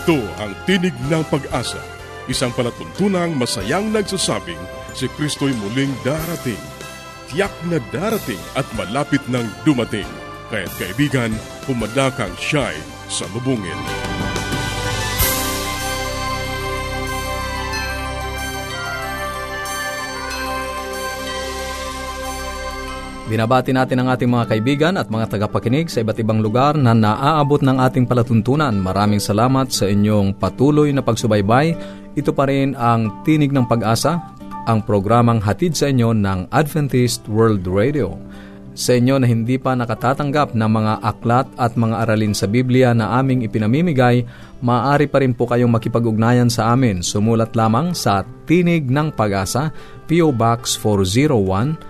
Ito ang Tinig ng Pag-asa, isang palatuntunang masayang nagsasabing si Kristo'y muling darating. Tiyak na darating at malapit nang dumating. Kaya't kaibigan, pumadakang siya'y salubungin. Binabati natin ang ating mga kaibigan at mga tagapakinig sa iba't ibang lugar na naaabot ng ating palatuntunan. Maraming salamat sa inyong patuloy na pagsubaybay. Ito pa rin ang Tinig ng Pag-asa, ang programang hatid sa inyo ng Adventist World Radio. Sa inyo na hindi pa nakatatanggap ng mga aklat at mga aralin sa Biblia na aming ipinamimigay, maaari pa rin po kayong makipag-ugnayan sa amin. Sumulat lamang sa Tinig ng Pag-asa, P.O. Box 401,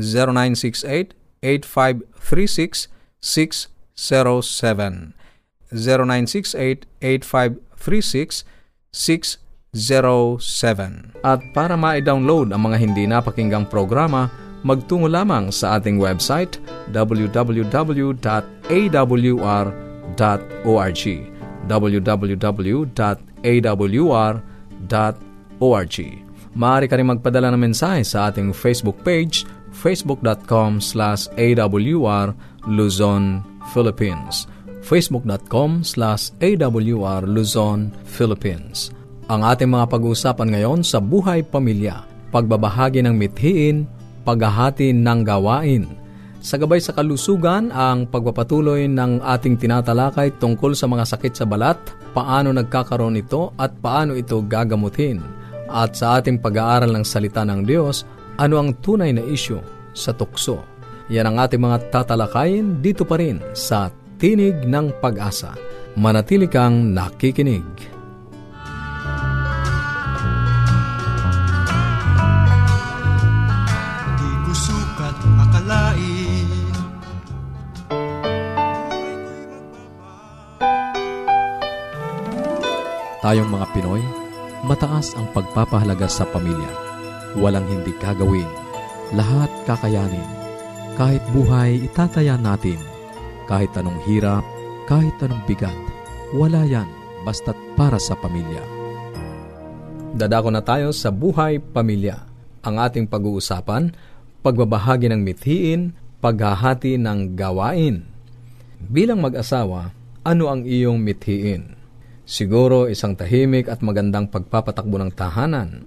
0968-8536-607. 0968-8536-607. At para ma-download ang mga hindi napakinggang programa, magtungo lamang sa ating website www.awr.org www.awr.org Maaari ka rin magpadala ng mensahe sa ating Facebook page facebook.com slash awr Luzon, Philippines facebook.com slash awr Luzon, Philippines Ang ating mga pag-uusapan ngayon sa buhay pamilya, pagbabahagi ng mithiin, paghahati ng gawain. Sa gabay sa kalusugan, ang pagpapatuloy ng ating tinatalakay tungkol sa mga sakit sa balat, paano nagkakaroon ito at paano ito gagamutin. At sa ating pag-aaral ng salita ng Diyos, ano ang tunay na isyu sa tukso? Yan ang ating mga tatalakayin dito pa rin sa Tinig ng Pag-asa. Manatili kang nakikinig. Tayong mga Pinoy, mataas ang pagpapahalaga sa pamilya. Walang hindi kagawin. Lahat kakayanin. Kahit buhay, itataya natin. Kahit anong hirap, kahit anong bigat, wala yan basta't para sa pamilya. Dadako na tayo sa buhay pamilya. Ang ating pag-uusapan, pagbabahagi ng mithiin, paghahati ng gawain. Bilang mag-asawa, ano ang iyong mithiin? Siguro isang tahimik at magandang pagpapatakbo ng tahanan,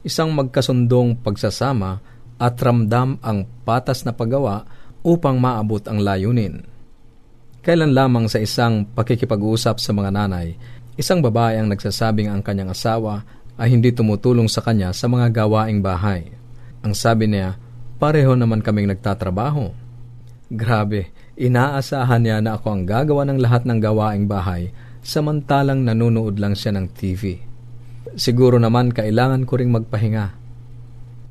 isang magkasundong pagsasama at ramdam ang patas na paggawa upang maabot ang layunin. Kailan lamang sa isang pakikipag-usap sa mga nanay, isang babae ang nagsasabing ang kanyang asawa ay hindi tumutulong sa kanya sa mga gawaing bahay. Ang sabi niya, pareho naman kaming nagtatrabaho. Grabe, inaasahan niya na ako ang gagawa ng lahat ng gawaing bahay samantalang nanonood lang siya ng TV. Siguro naman kailangan ko ring magpahinga.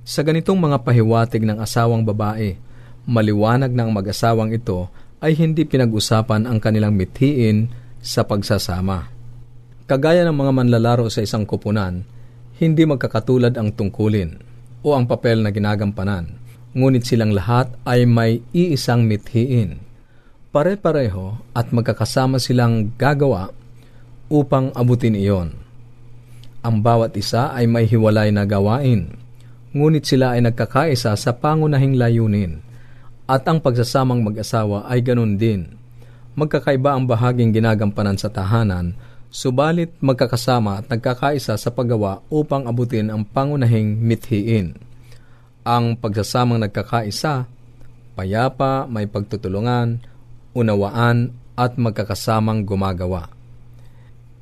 Sa ganitong mga pahiwatig ng asawang babae, maliwanag ng mag-asawang ito ay hindi pinag-usapan ang kanilang mithiin sa pagsasama. Kagaya ng mga manlalaro sa isang kupunan, hindi magkakatulad ang tungkulin o ang papel na ginagampanan, ngunit silang lahat ay may iisang mithiin. Pare-pareho at magkakasama silang gagawa upang abutin iyon. Ang bawat isa ay may hiwalay na gawain, ngunit sila ay nagkakaisa sa pangunahing layunin. At ang pagsasamang mag-asawa ay ganun din. Magkakaiba ang bahaging ginagampanan sa tahanan, subalit magkakasama at nagkakaisa sa paggawa upang abutin ang pangunahing mithiin. Ang pagsasamang nagkakaisa, payapa, may pagtutulungan, unawaan at magkakasamang gumagawa.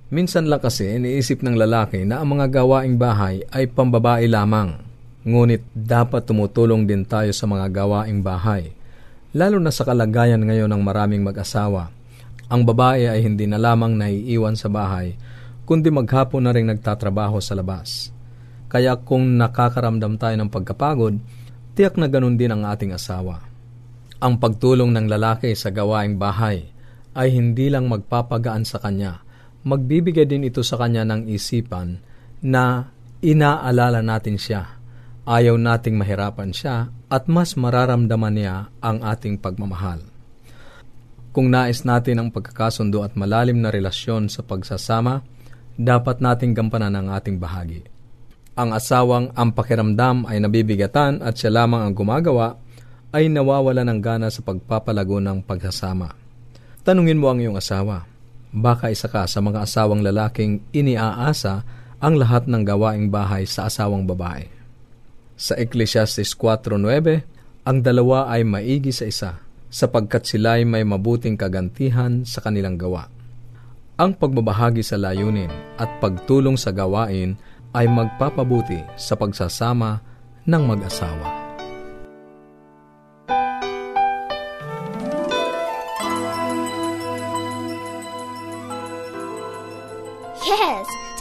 Minsan lang kasi iniisip ng lalaki na ang mga gawaing bahay ay pambabae lamang. Ngunit dapat tumutulong din tayo sa mga gawaing bahay. Lalo na sa kalagayan ngayon ng maraming mag-asawa. Ang babae ay hindi na lamang naiiwan sa bahay, kundi maghapon na rin nagtatrabaho sa labas. Kaya kung nakakaramdam tayo ng pagkapagod, tiyak na ganun din ang ating asawa. Ang pagtulong ng lalaki sa gawaing bahay ay hindi lang magpapagaan sa kanya, magbibigay din ito sa kanya ng isipan na inaalala natin siya. Ayaw nating mahirapan siya at mas mararamdaman niya ang ating pagmamahal. Kung nais natin ang pagkakasundo at malalim na relasyon sa pagsasama, dapat nating gampanan ang ating bahagi ang asawang ang pakiramdam ay nabibigatan at siya lamang ang gumagawa, ay nawawala ng gana sa pagpapalago ng pagsasama. Tanungin mo ang iyong asawa, baka isa ka sa mga asawang lalaking iniaasa ang lahat ng gawaing bahay sa asawang babae. Sa Ecclesiastes 4.9, ang dalawa ay maigi sa isa, sapagkat sila ay may mabuting kagantihan sa kanilang gawa. Ang pagbabahagi sa layunin at pagtulong sa gawain ay magpapabuti sa pagsasama ng mag-asawa.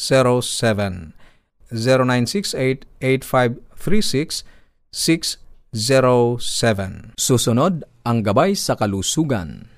0968-8536-607. 0968-8536-607. Susunod, ang gabay sa kalusugan.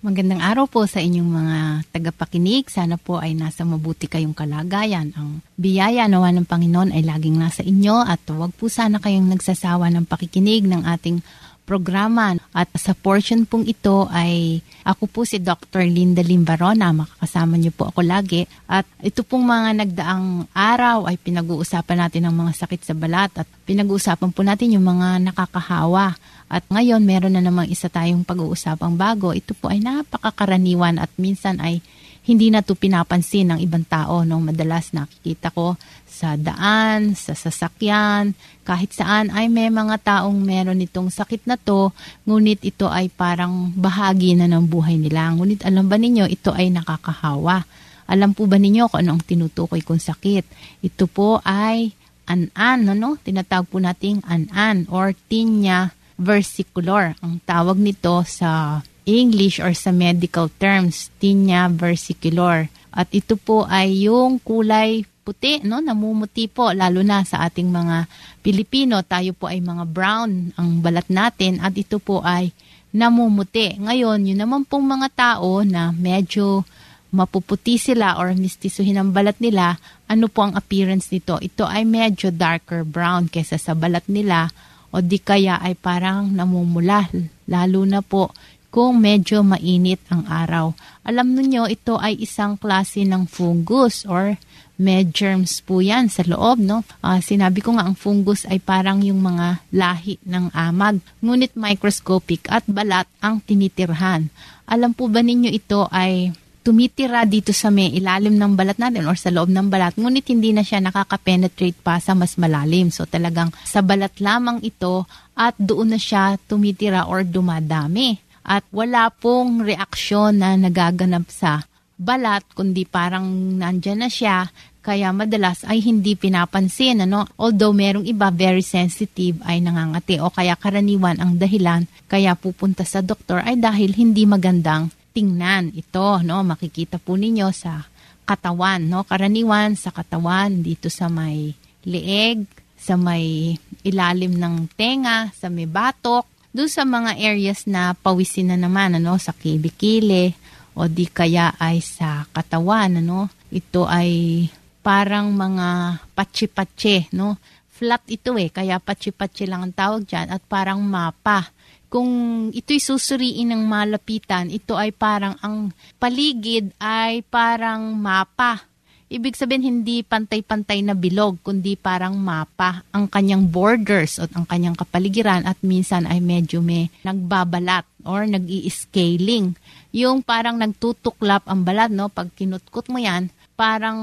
Magandang araw po sa inyong mga tagapakinig. Sana po ay nasa mabuti kayong kalagayan. Ang biyaya nawa ng Panginoon ay laging nasa inyo at huwag po sana kayong nagsasawa ng pakikinig ng ating programa. At sa portion pong ito ay ako po si Dr. Linda Limbarona. Makakasama niyo po ako lagi. At ito pong mga nagdaang araw ay pinag-uusapan natin ang mga sakit sa balat at pinag-uusapan po natin yung mga nakakahawa. At ngayon meron na namang isa tayong pag-uusapang bago. Ito po ay napakakaraniwan at minsan ay hindi na to pinapansin ng ibang tao. No? Madalas nakikita ko sa daan, sa sasakyan, kahit saan ay may mga taong meron itong sakit na to, ngunit ito ay parang bahagi na ng buhay nila. Ngunit alam ba ninyo, ito ay nakakahawa. Alam po ba ninyo kung anong tinutukoy kong sakit? Ito po ay an-an, no? Tinatawag po nating an-an or tinea versicolor. Ang tawag nito sa English or sa medical terms, tinea versicolor. At ito po ay yung kulay puti, no? Namumuti po, lalo na sa ating mga Pilipino. Tayo po ay mga brown ang balat natin at ito po ay namumuti. Ngayon, yun naman pong mga tao na medyo mapuputi sila or mistisuhin ang balat nila, ano po ang appearance nito? Ito ay medyo darker brown kesa sa balat nila o di kaya ay parang namumula, lalo na po kung medyo mainit ang araw. Alam niyo ito ay isang klase ng fungus or may germs po yan sa loob, no? Uh, sinabi ko nga, ang fungus ay parang yung mga lahi ng amag. Ngunit microscopic at balat ang tinitirhan. Alam po ba ninyo ito ay tumitira dito sa may ilalim ng balat natin or sa loob ng balat, ngunit hindi na siya nakaka-penetrate pa sa mas malalim. So talagang sa balat lamang ito at doon na siya tumitira or dumadami. At wala pong reaksyon na nagaganap sa balat, kundi parang nandyan na siya kaya madalas ay hindi pinapansin. Ano? Although merong iba very sensitive ay nangangati o kaya karaniwan ang dahilan kaya pupunta sa doktor ay dahil hindi magandang tingnan ito. No? Makikita po ninyo sa katawan. No? Karaniwan sa katawan dito sa may leeg, sa may ilalim ng tenga, sa may batok, doon sa mga areas na pawisin na naman, ano, sa kilikili, o di kaya ay sa katawan, ano, ito ay parang mga patsi-patsi, no? Flat ito eh, kaya patsi-patsi lang ang tawag dyan at parang mapa. Kung ito'y susuriin ng malapitan, ito ay parang ang paligid ay parang mapa. Ibig sabihin hindi pantay-pantay na bilog, kundi parang mapa ang kanyang borders at ang kanyang kapaligiran at minsan ay medyo may nagbabalat or nag scaling Yung parang nagtutuklap ang balat, no? Pag kinutkot mo yan, parang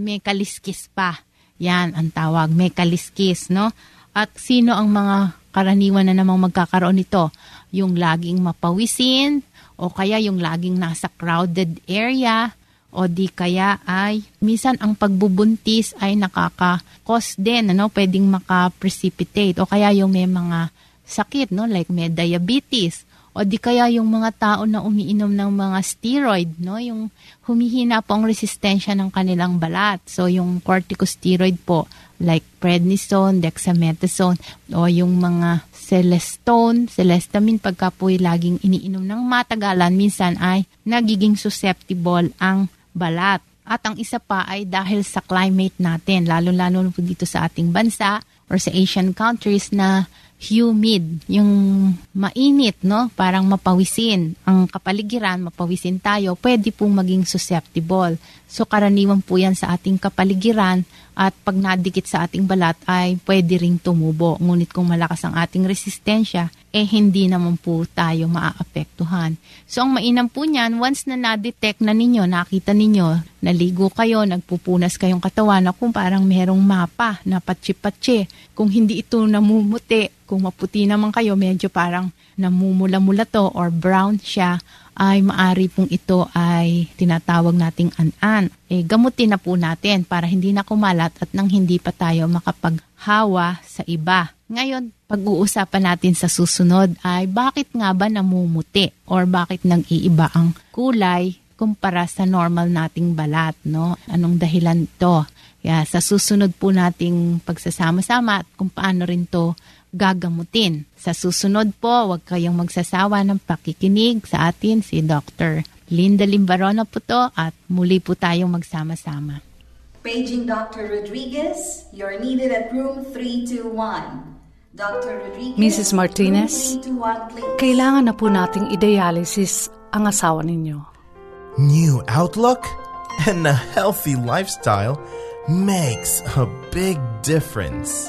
may kaliskis pa. Yan ang tawag, may kaliskis, no? At sino ang mga karaniwan na namang magkakaroon nito? Yung laging mapawisin, o kaya yung laging nasa crowded area, o di kaya ay minsan ang pagbubuntis ay nakaka-cause din, ano, pwedeng maka-precipitate o kaya yung may mga sakit, no, like may diabetes o di kaya yung mga tao na umiinom ng mga steroid, no, yung humihina po ang resistensya ng kanilang balat. So yung corticosteroid po like prednisone, dexamethasone o yung mga celestone, celestamine pagka po laging iniinom ng matagalan, minsan ay nagiging susceptible ang balat. At ang isa pa ay dahil sa climate natin, lalo-lalo po dito sa ating bansa or sa Asian countries na humid, yung mainit, no? Parang mapawisin. Ang kapaligiran, mapawisin tayo, pwede pong maging susceptible. So karaniwan po yan sa ating kapaligiran at pag nadikit sa ating balat ay pwede ring tumubo. Ngunit kung malakas ang ating resistensya, eh hindi naman po tayo maaapektuhan. So ang mainam po niyan, once na na-detect na ninyo, nakita ninyo, naligo kayo, nagpupunas kayong katawan na kung parang merong mapa na patsi-patsi. Kung hindi ito namumuti, kung maputi naman kayo, medyo parang namumula-mula to or brown siya, ay maari pong ito ay tinatawag nating an-an. Eh, gamutin na po natin para hindi na kumalat at nang hindi pa tayo makapaghawa sa iba. Ngayon, pag-uusapan natin sa susunod ay bakit nga ba namumuti or bakit nag-iiba ang kulay kumpara sa normal nating balat, no? Anong dahilan to? Kaya sa susunod po nating pagsasama-sama at kung paano rin to gagamutin. Sa susunod po, huwag kayong magsasawa ng pakikinig sa atin si Dr. Linda Limbarona po to at muli po tayong magsama-sama. Paging Dr. Rodriguez, you're needed at room 321. Dr. Rodriguez, Mrs. Martinez, room 321, please. kailangan na po nating i-dialysis ang asawa ninyo. New outlook and a healthy lifestyle makes a big difference.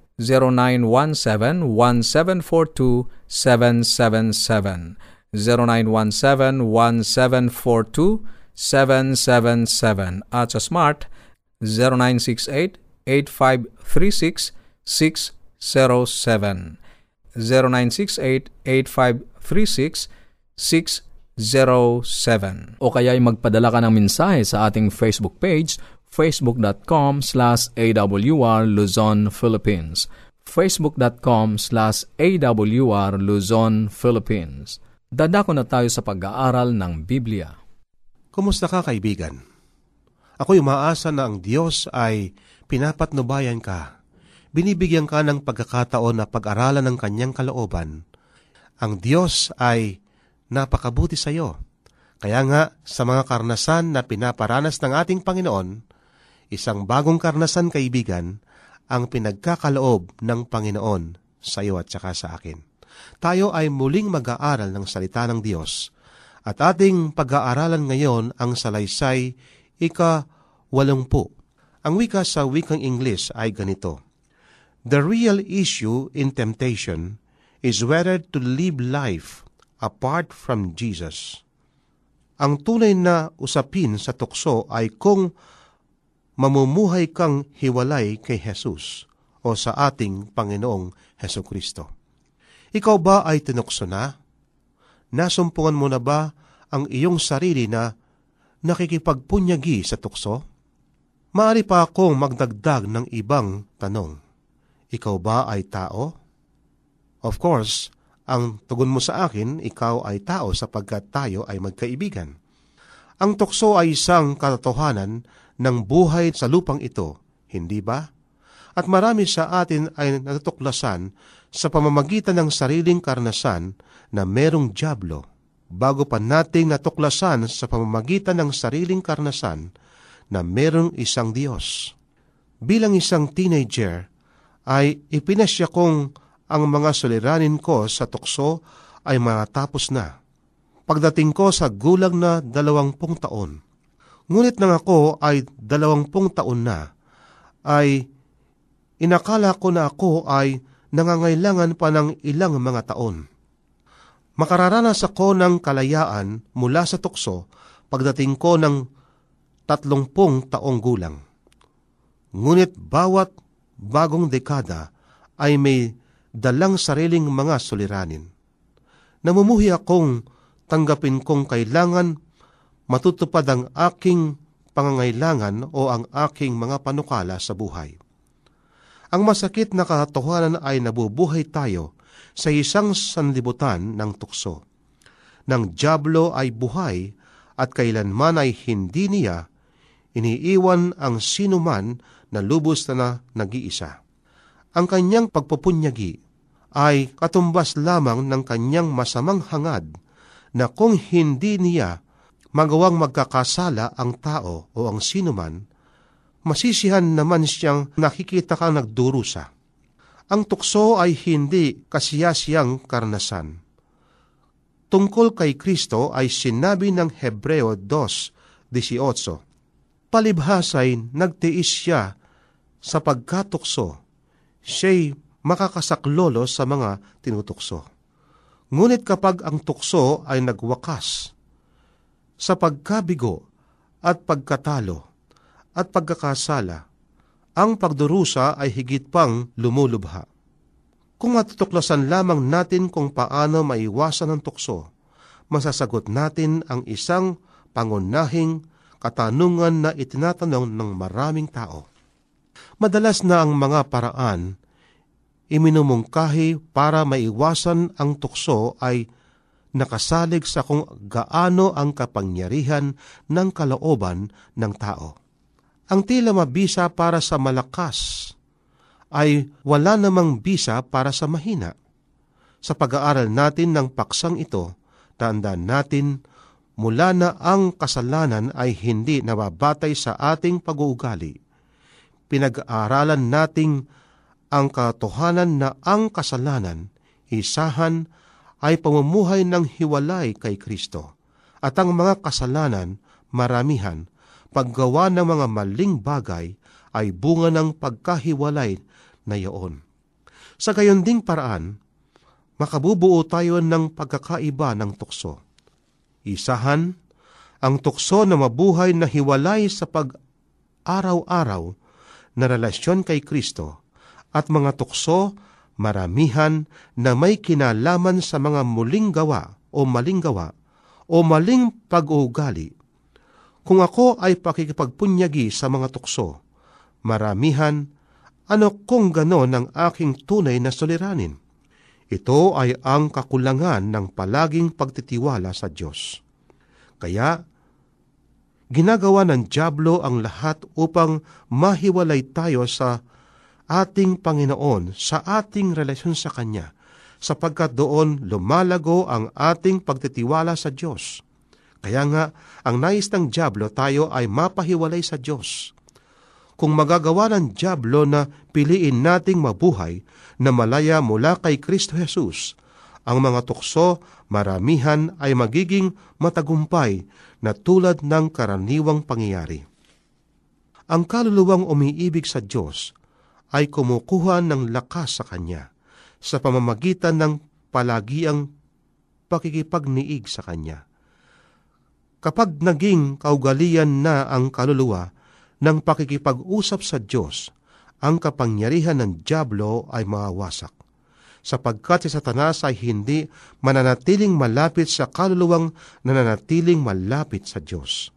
0917-1742-777. 0917-1742-777 at sa Smart. 0968-8536-607 0968-8536-607 o kaya ay magpadala ka ng mensahe sa ating Facebook page facebook.com slash awr Luzon, Philippines facebook.com slash awr Luzon, Philippines Dadako na tayo sa pag-aaral ng Biblia. Kumusta ka kaibigan? Ako'y umaasa na ang Diyos ay pinapatnubayan ka. Binibigyan ka ng pagkakataon na pag-aralan ng kanyang kalooban. Ang Diyos ay napakabuti sa iyo. Kaya nga, sa mga karnasan na pinaparanas ng ating Panginoon, isang bagong karnasan kaibigan ang pinagkakaloob ng Panginoon sa iyo at saka sa akin tayo ay muling mag-aaral ng salita ng Diyos. At ating pag-aaralan ngayon ang salaysay ika-walongpu. Ang wika sa wikang Ingles ay ganito, The real issue in temptation is whether to live life apart from Jesus. Ang tunay na usapin sa tukso ay kung mamumuhay kang hiwalay kay Jesus o sa ating Panginoong Heso Kristo. Ikaw ba ay tinukso na? Nasumpungan mo na ba ang iyong sarili na nakikipagpunyagi sa tukso? Maari pa akong magdagdag ng ibang tanong. ikaw ba ay tao? Of course, ang tugon mo sa akin, ikaw ay tao sapagkat tayo ay magkaibigan. Ang tukso ay isang katotohanan ng buhay sa lupang ito, hindi ba? At marami sa atin ay natutuklasan sa pamamagitan ng sariling karnasan na merong jablo bago pa nating natuklasan sa pamamagitan ng sariling karnasan na merong isang Diyos. Bilang isang teenager, ay ipinasya kong ang mga suliranin ko sa tukso ay matapos na. Pagdating ko sa gulang na dalawampung taon, ngunit nang ako ay dalawampung taon na, ay inakala ko na ako ay nangangailangan pa ng ilang mga taon. Makararanas ako ng kalayaan mula sa tukso pagdating ko ng tatlongpung taong gulang. Ngunit bawat bagong dekada ay may dalang sariling mga suliranin. Namumuhi akong tanggapin kong kailangan matutupad ang aking pangangailangan o ang aking mga panukala sa buhay. Ang masakit na katotohanan ay nabubuhay tayo sa isang sanlibutan ng tukso. Nang Diablo ay buhay at kailanman ay hindi niya iniiwan ang sinuman na lubos na, na nag-iisa. Ang kanyang pagpupunyagi ay katumbas lamang ng kanyang masamang hangad na kung hindi niya magawang magkakasala ang tao o ang sinuman, masisihan naman siyang nakikita kang nagdurusa. Ang tukso ay hindi kasiyasiyang karnasan. Tungkol kay Kristo ay sinabi ng Hebreo 2.18, Palibhasay nagtiis siya sa pagkatukso, siya'y makakasaklolo sa mga tinutukso. Ngunit kapag ang tukso ay nagwakas sa pagkabigo at pagkatalo at pagkakasala, ang pagdurusa ay higit pang lumulubha. Kung matutuklasan lamang natin kung paano maiwasan ang tukso, masasagot natin ang isang pangunahing katanungan na itinatanong ng maraming tao. Madalas na ang mga paraan iminumungkahi para maiwasan ang tukso ay nakasalig sa kung gaano ang kapangyarihan ng kalooban ng tao. Ang tila mabisa para sa malakas ay wala namang bisa para sa mahina. Sa pag-aaral natin ng paksang ito, tandaan natin mula na ang kasalanan ay hindi nababatay sa ating pag-uugali pinag-aaralan nating ang katotohanan na ang kasalanan, isahan, ay pamumuhay ng hiwalay kay Kristo, at ang mga kasalanan, maramihan, paggawa ng mga maling bagay, ay bunga ng pagkahiwalay na iyon. Sa gayon ding paraan, makabubuo tayo ng pagkakaiba ng tukso. Isahan, ang tukso na mabuhay na hiwalay sa pag-araw-araw na relasyon kay Kristo at mga tukso, maramihan na may kinalaman sa mga muling gawa o maling gawa o maling pag-uugali. Kung ako ay pakikipagpunyagi sa mga tukso, maramihan, ano kung ganon ang aking tunay na suliranin? Ito ay ang kakulangan ng palaging pagtitiwala sa Diyos. Kaya, ginagawa ng Diablo ang lahat upang mahiwalay tayo sa ating Panginoon, sa ating relasyon sa Kanya, sapagkat doon lumalago ang ating pagtitiwala sa Diyos. Kaya nga, ang nais ng Diablo tayo ay mapahiwalay sa Diyos. Kung magagawa ng Diablo na piliin nating mabuhay na malaya mula kay Kristo Jesus, ang mga tukso, maramihan ay magiging matagumpay na tulad ng karaniwang pangyayari. Ang kaluluwang umiibig sa Diyos ay kumukuha ng lakas sa Kanya sa pamamagitan ng palagiang pakikipagniig sa Kanya. Kapag naging kaugalian na ang kaluluwa ng pakikipag-usap sa Diyos, ang kapangyarihan ng Diablo ay mawawasak sapagkat si Satanas ay hindi mananatiling malapit sa kaluluwang nananatiling malapit sa Diyos.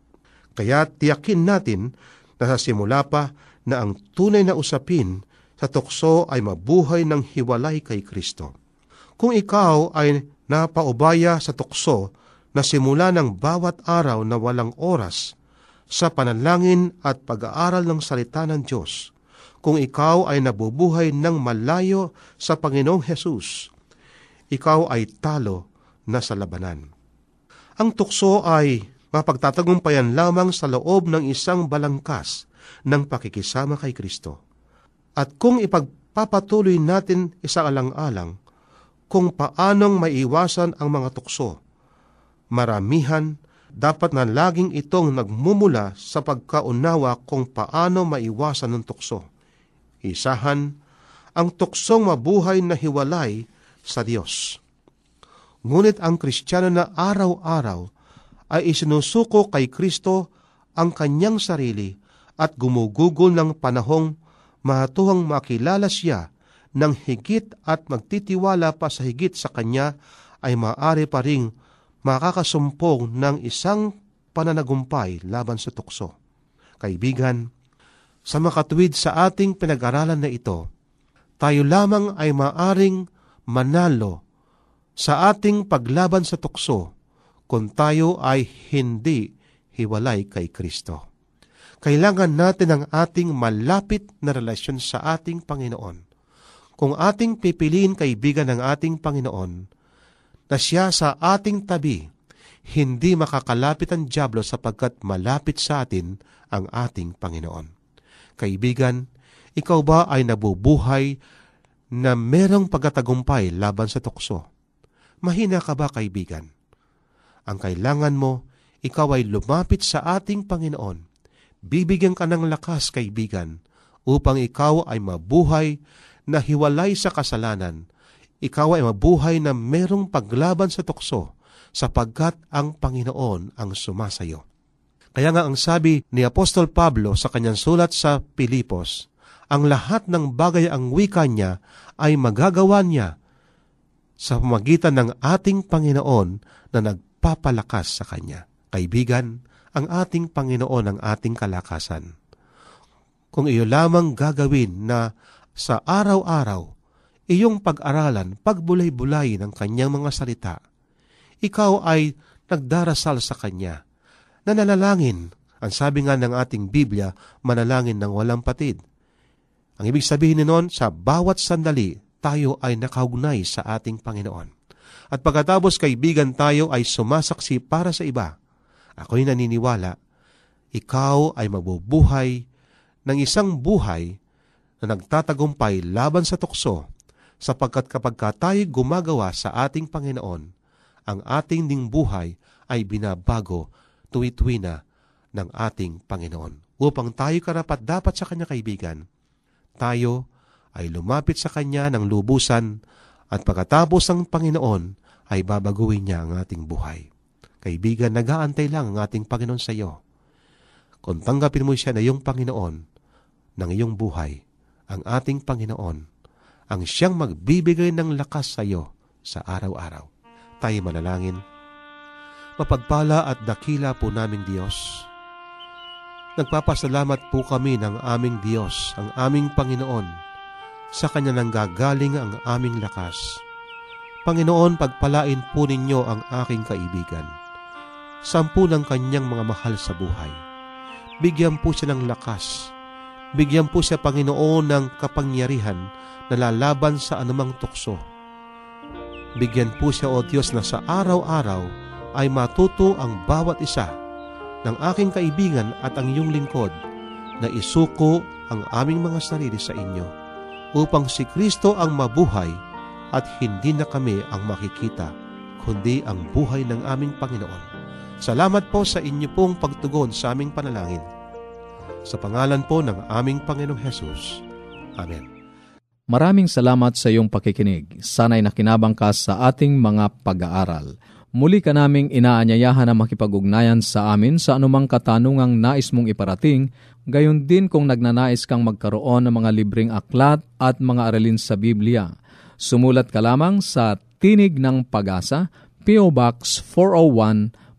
Kaya tiyakin natin na sa simula pa na ang tunay na usapin sa tukso ay mabuhay ng hiwalay kay Kristo. Kung ikaw ay napaubaya sa tukso na simula ng bawat araw na walang oras sa panalangin at pag-aaral ng salita ng Diyos, kung ikaw ay nabubuhay ng malayo sa Panginoong Hesus, ikaw ay talo na sa labanan. Ang tukso ay mapagtatagumpayan lamang sa loob ng isang balangkas ng pakikisama kay Kristo. At kung ipagpapatuloy natin isaalang-alang kung paanong maiwasan ang mga tukso, maramihan dapat na laging itong nagmumula sa pagkaunawa kung paano maiwasan ng tukso. Isahan, ang tuksong mabuhay na hiwalay sa Diyos. Ngunit ang Kristiyano na araw-araw ay isinusuko kay Kristo ang kanyang sarili at gumugugol ng panahong mahatuhang makilala siya ng higit at magtitiwala pa sa higit sa kanya ay maaari pa ring makakasumpong ng isang pananagumpay laban sa tukso. Kaibigan, sa makatwid sa ating pinag-aralan na ito, tayo lamang ay maaring manalo sa ating paglaban sa tukso kung tayo ay hindi hiwalay kay Kristo. Kailangan natin ang ating malapit na relasyon sa ating Panginoon. Kung ating pipiliin kaibigan ng ating Panginoon, na siya sa ating tabi, hindi makakalapit ang Diablo sapagkat malapit sa atin ang ating Panginoon. Kaibigan, ikaw ba ay nabubuhay na merong pagkatagumpay laban sa tukso? Mahina ka ba, kaibigan? Ang kailangan mo, ikaw ay lumapit sa ating Panginoon. Bibigyan ka ng lakas, kaibigan, upang ikaw ay mabuhay na hiwalay sa kasalanan. Ikaw ay mabuhay na merong paglaban sa tukso, sapagkat ang Panginoon ang sumasayo. Kaya nga ang sabi ni Apostol Pablo sa kanyang sulat sa Pilipos, ang lahat ng bagay ang wika niya ay magagawa niya sa pamagitan ng ating Panginoon na nagpapalakas sa Kanya. Kaibigan, ang ating Panginoon ang ating kalakasan. Kung iyo lamang gagawin na sa araw-araw, iyong pag-aralan, pagbulay-bulay ng Kanyang mga salita, ikaw ay nagdarasal sa Kanya, na nanalangin, ang sabi nga ng ating Biblia, manalangin ng walang patid. Ang ibig sabihin noon, sa bawat sandali, tayo ay nakaugnay sa ating Panginoon. At pagkatapos kaibigan tayo ay sumasaksi para sa iba, ako'y naniniwala, ikaw ay mabubuhay ng isang buhay na nagtatagumpay laban sa tukso, sapagkat kapag ka tayo gumagawa sa ating Panginoon, ang ating ding buhay ay binabago tuwi-tuwi na ng ating Panginoon. Upang tayo karapat dapat sa Kanya kaibigan, tayo ay lumapit sa Kanya ng lubusan at pagkatapos ng Panginoon ay babaguhin niya ang ating buhay. Kaibigan, nag-aantay lang ang ating Panginoon sa iyo. Kung tanggapin mo siya na iyong Panginoon ng iyong buhay, ang ating Panginoon, ang siyang magbibigay ng lakas sa iyo sa araw-araw. Tayo manalangin. Mapagpala at dakila po namin Diyos. Nagpapasalamat po kami ng aming Diyos, ang aming Panginoon, sa Kanya nang gagaling ang aming lakas. Panginoon, pagpalain po ninyo ang aking kaibigan. Sampu ng kanyang mga mahal sa buhay. Bigyan po siya ng lakas. Bigyan po siya, Panginoon, ng kapangyarihan na lalaban sa anumang tukso. Bigyan po siya, O Diyos, na sa araw-araw ay matuto ang bawat isa ng aking kaibigan at ang iyong lingkod na isuko ang aming mga sarili sa inyo upang si Kristo ang mabuhay at hindi na kami ang makikita, kundi ang buhay ng aming Panginoon. Salamat po sa inyo pong pagtugon sa aming panalangin. Sa pangalan po ng aming Panginoong Hesus. Amen. Maraming salamat sa iyong pakikinig. Sana'y nakinabang ka sa ating mga pag-aaral. Muli ka naming inaanyayahan na makipag-ugnayan sa amin sa anumang katanungang nais mong iparating, gayon din kung nagnanais kang magkaroon ng mga libreng aklat at mga aralin sa Biblia. Sumulat ka lamang sa Tinig ng Pag-asa, P.O. Box 401,